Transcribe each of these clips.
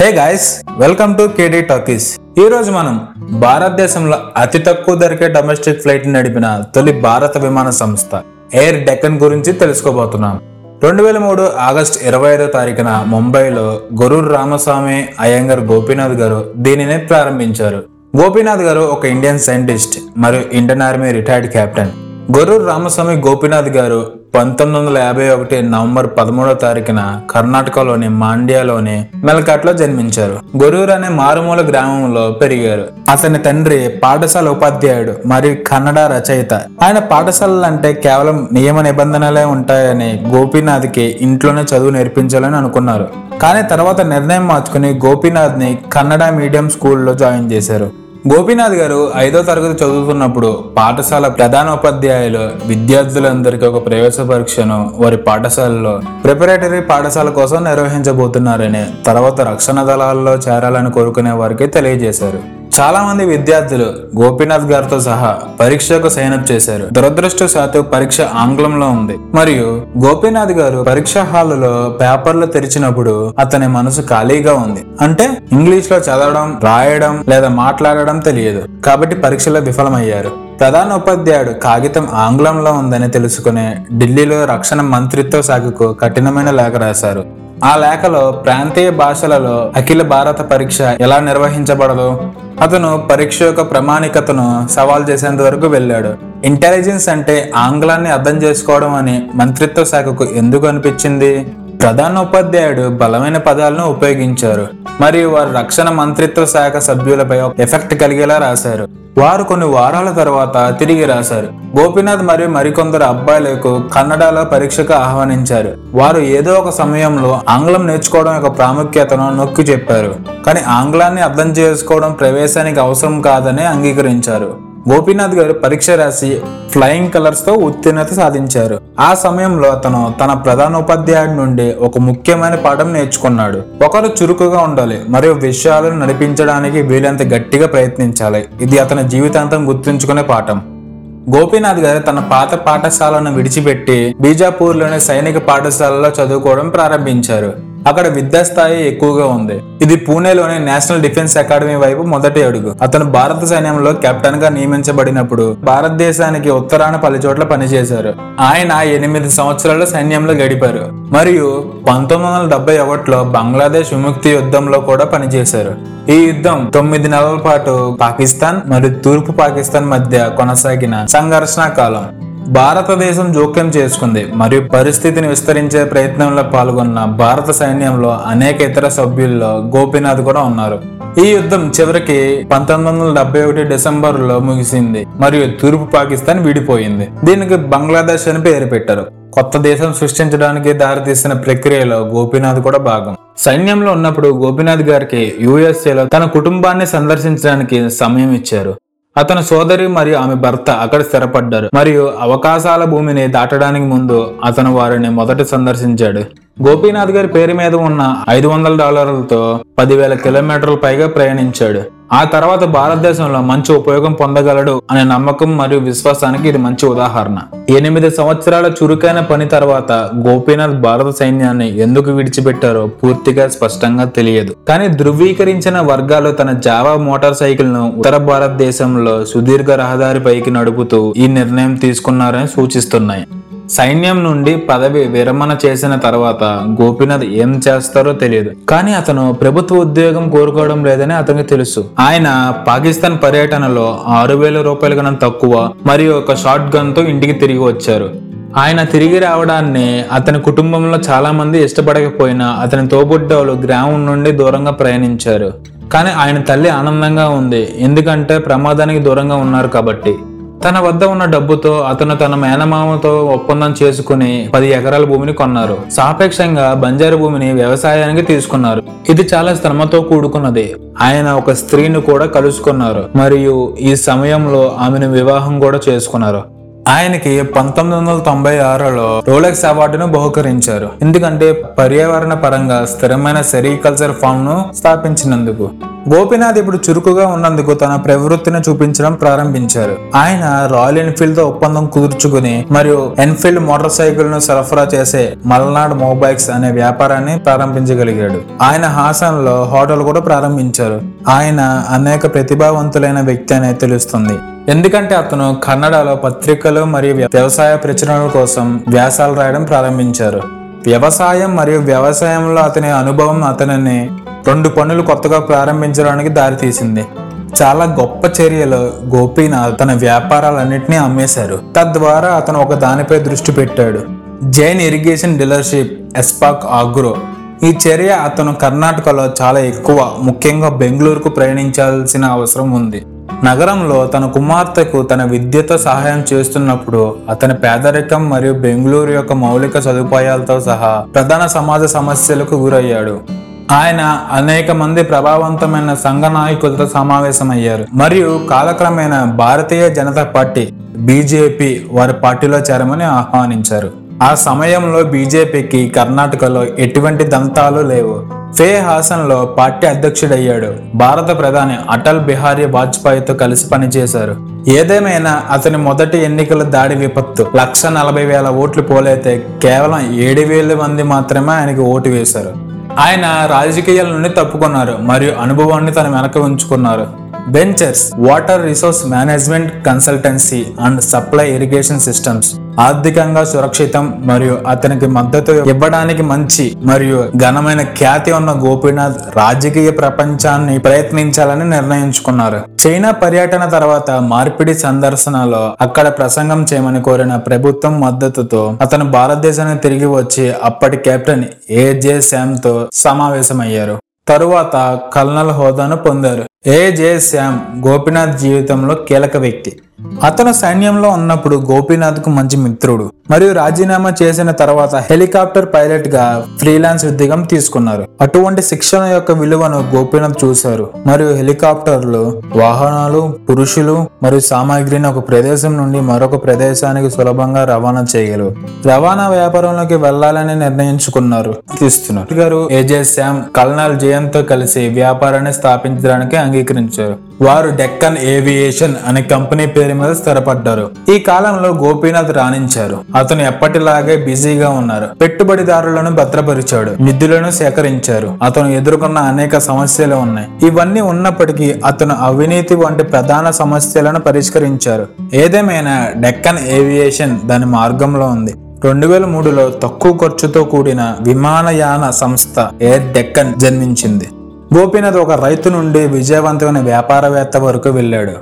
Hey guys welcome to KD talkies. ఈ రోజు మనం భారతదేశంలో అతి తక్కువ ధరకే డొమెస్టిక్ ఫ్లైట్ నడిపిన తొలి భారత విమాన సంస్థ ఎయిర్ డెక్కన్ గురించి తెలుసుకోబోతున్నాం. రెండు వేల మూడు ఆగస్ట్ ఇరవై ఐదో తారీఖున ముంబైలో గురు రామస్వామి అయ్యంగర్ గోపీనాథ్ గారు దీనిని ప్రారంభించారు. గోపీనాథ్ గారు ఒక ఇండియన్ సైంటిస్ట్ మరియు Indian army retired captain Gorur Ramaswamy Gopinath garu పంతొమ్మిది వందల యాభై ఒకటి నవంబర్ పదమూడవ తారీఖున కర్ణాటకలోని మాండ్యాలోని మెల్కాట్లో జన్మించారు. గొరూర్ అనే మారుమూల గ్రామంలో పెరిగారు. అతని తండ్రి పాఠశాల ఉపాధ్యాయుడు మరియు కన్నడ రచయిత. ఆయన పాఠశాలలు అంటే కేవలం నియమ నిబంధనలే ఉంటాయని గోపీనాథ్కి ఇంట్లోనే చదువు నేర్పించాలని అనుకున్నారు. కానీ తర్వాత నిర్ణయం మార్చుకుని గోపీనాథ్ని కన్నడ మీడియం స్కూల్లో జాయిన్ చేశారు. గోపీనాథ్ గారు ఐదో తరగతి చదువుతున్నప్పుడు పాఠశాల ప్రధానోపాధ్యాయులు విద్యార్థులందరికీ ఒక ప్రవేశ పరీక్షను వారి పాఠశాలలో ప్రిపరేటరీ పాఠశాల కోసం నిర్వహించబోతున్నారని తర్వాత రక్షణ దళాల్లో చేరాలని కోరుకునే వారికి తెలియజేశారు. చాలా మంది విద్యార్థులు గోపీనాథ్ గారితో సహా పరీక్షకు సైన్ అప్ చేశారు. దురదృష్టశాతు పరీక్ష ఆంగ్లంలో ఉంది. మరియు గోపీనాథ్ గారు పరీక్ష హాలులో పేపర్లు తెరిచినప్పుడు అతని మనసు ఖాళీగా ఉంది. అంటే ఇంగ్లీష్లో చదవడం రాయడం లేదా మాట్లాడడం తెలియదు. కాబట్టి పరీక్షలో విఫలమయ్యారు. ప్రధాన ఉపాధ్యాయుడు కాగితం ఆంగ్లంలో ఉందని తెలుసుకునే ఢిల్లీలో రక్షణ మంత్రిత్వ శాఖకు కఠినమైన లేఖ రాశారు. ఆ లేఖలో ప్రాంతీయ భాషలలో అఖిల భారత పరీక్ష ఎలా నిర్వహించబడదు అతను పరీక్ష యొక్క ప్రామాణికతను సవాల్ చేసేంత వరకు వెళ్ళాడు. ఇంటెలిజెన్స్ అంటే ఆంగ్లాన్ని అర్థం చేసుకోవడం అని మంత్రిత్వ శాఖకు ఎందుకు అనిపించింది? ప్రధాన ఉపాధ్యాయుడు బలమైన పదాలను ఉపయోగించారు మరియు వారు రక్షణ మంత్రిత్వ శాఖ సభ్యులపై ఎఫెక్ట్ కలిగేలా రాశారు. వారు కొన్ని వారాల తర్వాత తిరిగి రాశారు. గోపీనాథ్ మరియు మరికొందరు అబ్బాయిలకు కన్నడలో పరీక్షకు ఆహ్వానించారు. వారు ఏదో ఒక సమయంలో ఆంగ్లం నేర్చుకోవడం యొక్క ప్రాముఖ్యతను నొక్కి చెప్పారు కానీ ఆంగ్లాన్ని అర్థం చేసుకోవడం ప్రవేశానికి అవసరం కాదని అంగీకరించారు. గోపీనాథ్ గారు పరీక్ష రాసి ఫ్లయింగ్ కలర్స్తో ఉత్తీర్ణత సాధించారు. ఆ సమయంలో అతను తన ప్రధానోపాధ్యాయుడి నుండి ఒక ముఖ్యమైన పాఠం నేర్చుకున్నాడు. ఒకరు చురుకుగా ఉండాలి మరియు విషయాలను నడిపించడానికి వీలంత గట్టిగా ప్రయత్నించాలి. ఇది అతని జీవితాంతం గుర్తుంచుకునే పాఠం. గోపీనాథ్ గారు తన పాత పాఠశాలను విడిచిపెట్టి బీజాపూర్లోని సైనిక పాఠశాలలో చదువుకోవడం ప్రారంభించారు. అక్కడ విద్యా స్థాయి ఎక్కువగా ఉంది. ఇది పూణేలోని నేషనల్ డిఫెన్స్ అకాడమీ వైపు మొదటి అడుగు. అతను భారత సైన్యంలో కెప్టెన్గా నియమించబడినప్పుడు భారతదేశానికి ఉత్తరాన పలు చోట్ల పనిచేశారు. ఆయన ఎనిమిది సంవత్సరాలు సైన్యంలో గడిపారు. మరియు పంతొమ్మిది వందల డెబ్బై ఒకటిలో బంగ్లాదేశ్ విముక్తి యుద్ధంలో కూడా పనిచేశారు. ఈ యుద్ధం తొమ్మిది నెలల పాటు పాకిస్తాన్ మరియు తూర్పు పాకిస్తాన్ మధ్య కొనసాగిన సంఘర్షణ కాలం. భారతదేశం జోక్యం చేసుకుంది. మరియు పరిస్థితిని విస్తరించే ప్రయత్నంలో పాల్గొన్న భారత సైన్యంలో అనేక ఇతర సభ్యుల్లో గోపీనాథ్ కూడా ఉన్నారు. ఈ యుద్ధం చివరికి పంతొమ్మిది వందల డెబ్బై ఒకటి డిసెంబర్లో ముగిసింది. మరియు తూర్పు పాకిస్తాన్ విడిపోయింది. దీనికి బంగ్లాదేశ్ అని పేరు పెట్టారు. కొత్త దేశం సృష్టించడానికి దారితీసిన ప్రక్రియలో గోపీనాథ్ కూడా భాగం. సైన్యంలో ఉన్నప్పుడు గోపీనాథ్ గారికి యుఎస్ఏలో తన కుటుంబాన్ని సందర్శించడానికి సమయం ఇచ్చారు. అతని సోదరి మరియు ఆమె భర్త అక్కడ స్థిరపడ్డారు. మరియు అవకాశాల భూమిని దాటడానికి ముందు అతను వారిని మొదట సందర్శించాడు. గోపీనాథ్ గారి పేరు మీద ఉన్న ఐదు వందల డాలర్లతో పదివేల కిలోమీటర్ల పైగా ప్రయాణించాడు. ఆ తర్వాత భారతదేశంలో మంచి ఉపయోగం పొందగలడు అనే నమ్మకం మరియు విశ్వాసానికి ఇది మంచి ఉదాహరణ. ఎనిమిది సంవత్సరాల చురుకైన పని తర్వాత గోపీనాథ్ భారత సైన్యాన్ని ఎందుకు విడిచిపెట్టారో పూర్తిగా స్పష్టంగా తెలియదు. కానీ ధృవీకరించిన వర్గాలు తన జావా మోటార్ సైకిల్ను ఉత్తర భారతదేశంలో సుదీర్ఘ రహదారిపైకి నడుపుతూ ఈ నిర్ణయం తీసుకున్నారని సూచిస్తున్నాయి. సైన్యం నుండి పదవి విరమణ చేసిన తర్వాత గోపీనాథ్ ఏం చేస్తారో తెలియదు. కానీ అతను ప్రభుత్వ ఉద్యోగం కోరుకోవడం లేదని అతనికి తెలుసు. ఆయన పాకిస్తాన్ పర్యటనలో ఆరు వేల రూపాయల కన్నా తక్కువ మరియు ఒక షార్ట్ గన్తో ఇంటికి తిరిగి వచ్చారు. ఆయన తిరిగి రావడాన్ని అతని కుటుంబంలో చాలా మంది ఇష్టపడకపోయినా అతని తోబుడ్డోలు గ్రామం నుండి దూరంగా ప్రయాణించారు. కానీ ఆయన తల్లి ఆనందంగా ఉంది. ఎందుకంటే ప్రమాదానికి దూరంగా ఉన్నారు కాబట్టి. తన వద్ద ఉన్న డబ్బుతో అతను తన మేనమామతో ఒప్పందం చేసుకుని పది ఎకరాల భూమిని కొన్నారు. సాపేక్షంగా బంజారు భూమిని వ్యవసాయానికి తీసుకున్నారు. ఇది చాలా శ్రమతో కూడుకున్నది. ఆయన ఒక స్త్రీని కూడా కలుసుకున్నారు. మరియు ఈ సమయంలో ఆమెను వివాహం కూడా చేసుకున్నారు. ఆయనకి పంతొమ్మిది వందల తొంభై ఆరులో రోలెక్స్ అవార్డును బహుకరించారు. ఎందుకంటే పర్యావరణ పరంగా స్థిరమైన సెరికల్చర్ ఫామ్ను స్థాపించినందుకు. గోపీనాథ్ ఇప్పుడు చురుకుగా ఉన్నందుకు తన ప్రవృత్తిని చూపించడం ప్రారంభించారు. ఆయన రాయల్ ఎన్ఫీల్డ్తో ఒప్పందం కుదుర్చుకుని మరియు ఎన్ఫీల్డ్ మోటార్ సైకిల్ను సరఫరా చేసే మల్నాడ్ మొబైల్స్ అనే వ్యాపారాన్ని ప్రారంభించగలిగాడు. ఆయన హాసన్లో హోటల్ కూడా ప్రారంభించారు. ఆయన అనేక ప్రతిభావంతులైన వ్యక్తి అనే తెలుస్తుంది. ఎందుకంటే అతను కన్నడలో పత్రికలు మరియు వ్యవసాయ ప్రచురణల కోసం వ్యాసాలు రాయడం ప్రారంభించారు. వ్యవసాయం మరియు వ్యవసాయంలో అతని అనుభవం అతనిని రెండు పనులు కొత్తగా ప్రారంభించడానికి దారితీసింది. చాలా గొప్ప చర్యలు గోపీనాథ్ తన వ్యాపారాలన్నింటినీ అమ్మేశారు. తద్వారా అతను ఒక దానిపై దృష్టి పెట్టాడు. జైన్ ఇరిగేషన్ డీలర్షిప్ ఎస్పాక్ ఆగ్రో. ఈ చర్య అతను కర్ణాటకలో చాలా ఎక్కువ ముఖ్యంగా బెంగళూరుకు ప్రయాణించాల్సిన అవసరం ఉంది. నగరంలో తన కుమార్తెకు తన విద్యతో సహాయం చేస్తున్నప్పుడు అతని పేదరికం మరియు బెంగళూరు యొక్క మౌలిక సదుపాయాలతో సహా ప్రధాన సమాజ సమస్యలకు గురయ్యాడు. ఆయన అనేక మంది ప్రభావవంతమైన సంఘ నాయకులతో సమావేశమయ్యారు. మరియు కాలక్రమేణా భారతీయ జనతా పార్టీ బీజేపీ వారి పార్టీలో చేరమని ఆహ్వానించారు. ఆ సమయంలో బీజేపీకి కర్ణాటకలో ఎటువంటి దంతాలు లేవు. ఫే హాసన్లో పార్టీ అధ్యక్షుడయ్యాడు. భారత ప్రధాని అటల్ బిహారీ వాజ్పేయితో కలిసి పనిచేశారు. ఏదేమైనా అతని మొదటి ఎన్నికల దాడి విపత్తు లక్ష నలభై వేల ఓట్లు పోలైతే కేవలం ఏడు వేల మంది మాత్రమే ఆయనకి ఓటు వేశారు. ఆయన రాజకీయాల నుండి తప్పుకున్నారు మరియు అనుభవాన్ని తన వెనక ఉంచుకున్నారు. Ventures water resource management consultancy and supply irrigation systems ఆర్థికంగా సురక్షితం మరియు అతనికి మద్దతు ఇవ్వడానికి మంచి మరియు ఘనమైన ఖ్యాతి ఉన్న గోపీనాథ్ రాజకీయ ప్రపంచాన్ని ప్రయత్నించాలని నిర్ణయించుకున్నారు. చైనా పర్యటన తర్వాత మార్పిడి సందర్శనలో అక్కడ ప్రసంగం చేయమని కోరిన ప్రభుత్వం మద్దతుతో అతను భారతదేశానికి తిరిగి వచ్చి అప్పటి కెప్టెన్ ఏజే శామ్తో సమావేశమయ్యారు. తరువాత కల్నల్ హోదాను పొందారు. ఏ జే శ్యామ్ గోపీనాథ్ జీవితంలో కీలక వ్యక్తి. అతను సైన్యంలో ఉన్నప్పుడు గోపీనాథ్కు మంచి మిత్రుడు మరియు రాజీనామా చేసిన తర్వాత హెలికాప్టర్ పైలట్గా ఫ్రీలాన్స్ ఉద్యోగం తీసుకున్నారు. అటువంటి శిక్షణ యొక్క విలువను గోపీనాథ్ చూశారు మరియు హెలికాప్టర్లు వాహనాలు పురుషులు మరియు సామాగ్రిని ఒక ప్రదేశం నుండి మరొక ప్రదేశానికి సులభంగా రవాణా చేయగలరు. రవాణా వ్యాపారంలోకి వెళ్ళాలని నిర్ణయించుకున్నారు. తీస్తున్నారు. గారు ఏజే శ్యామ్ కల్నల్ జయంతో కలిసి వ్యాపారాన్ని స్థాపించడానికి అంగీకరించారు. వారు డెక్కన్ ఏవియేషన్ అనే కంపెనీ పేరు మీద స్థిరపడ్డారు. ఈ కాలంలో గోపీనాథ్ రాణించారు. అతను ఎప్పటిలాగే బిజీగా ఉన్నారు. పెట్టుబడిదారులను భద్రపరిచాడు. నిధులను సేకరించారు. అతను ఎదుర్కొన్న అనేక సమస్యలు ఉన్నాయి. ఇవన్నీ ఉన్నప్పటికీ అతను అవినీతి వంటి ప్రధాన సమస్యలను పరిష్కరించారు. ఏదేమైనా డెక్కన్ ఏవియేషన్ దాని మార్గంలో ఉంది. రెండు వేల మూడులో తక్కువ ఖర్చుతో కూడిన విమానయాన సంస్థ ఎయిర్ డెక్కన్ జన్మించింది. గోపీనాథ్ ఒక రైతు నుండి విజయవంతమైన వ్యాపారవేత్త వరకు వెళ్ళాడు.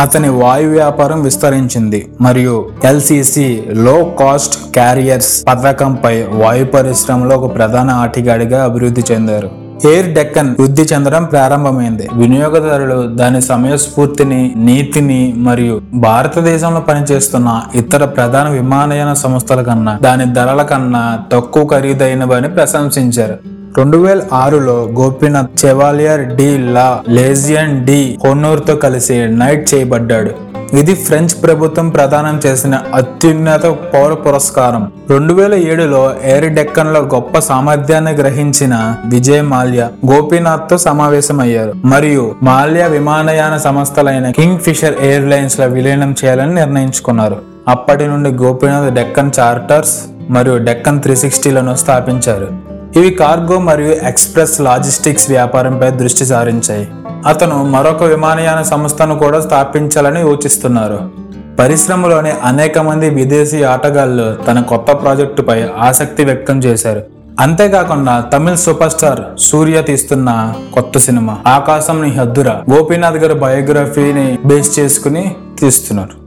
అతని వాయు వ్యాపారం విస్తరించింది మరియు ఎల్సిసి లో కాస్ట్ క్యారియర్స్ పథకంపై వాయు పరిశ్రమలో ఒక ప్రధాన ఆటిగాడిగా అభివృద్ధి చెందారు. ఎయిర్ డెక్కన్ వృద్ధి చెందడం ప్రారంభమైంది. వినియోగదారులు దాని సమయస్ఫూర్తిని నీతిని మరియు భారతదేశంలో పనిచేస్తున్న ఇతర ప్రధాన విమానయాన సంస్థల కన్నా దాని ధరల కన్నా తక్కువ ఖరీదైనవని ప్రశంసించారు. రెండు వేల ఆరులో గోపీనాథ్ చెవాలియర్ డి లా లేజియన్ డి హోనూర్తో కలిసి నైట్ చేయబడ్డాడు. ఇది ఫ్రెంచ్ ప్రభుత్వం ప్రదానం చేసిన అత్యున్నత పౌర పురస్కారం. రెండు వేల ఏడులో ఎయిర్ డెక్కన్లో గొప్ప సామర్థ్యాన్ని గ్రహించిన విజయ్ మాల్యా గోపీనాథ్తో సమావేశమయ్యారు. మరియు మాల్యా విమానయాన సంస్థలైన కింగ్ ఫిషర్ ఎయిర్లైన్స్లో విలీనం చేయాలని నిర్ణయించుకున్నారు. అప్పటి నుండి గోపీనాథ్ డెక్కన్ చార్టర్స్ మరియు డెక్కన్ త్రీ సిక్స్టీలను స్థాపించారు. ఇవి కార్గో మరియు ఎక్స్ప్రెస్ లాజిస్టిక్స్ వ్యాపారంపై దృష్టి సారించాయి. అతను మరొక విమానయాన సంస్థను కూడా స్థాపించాలని యోచిస్తున్నారు పరిశ్రమలోని అనేక మంది విదేశీ ఆటగాళ్ళు తన కొత్త ప్రాజెక్టుపై ఆసక్తి వ్యక్తం చేశారు. అంతేకాకుండా తమిళ్ సూపర్ స్టార్ సూర్య తీస్తున్న కొత్త సినిమా ఆకాశం నీ హద్దురా గోపీనాథ్ గారి బయోగ్రఫీని బేస్ చేసుకుని తీస్తున్నారు.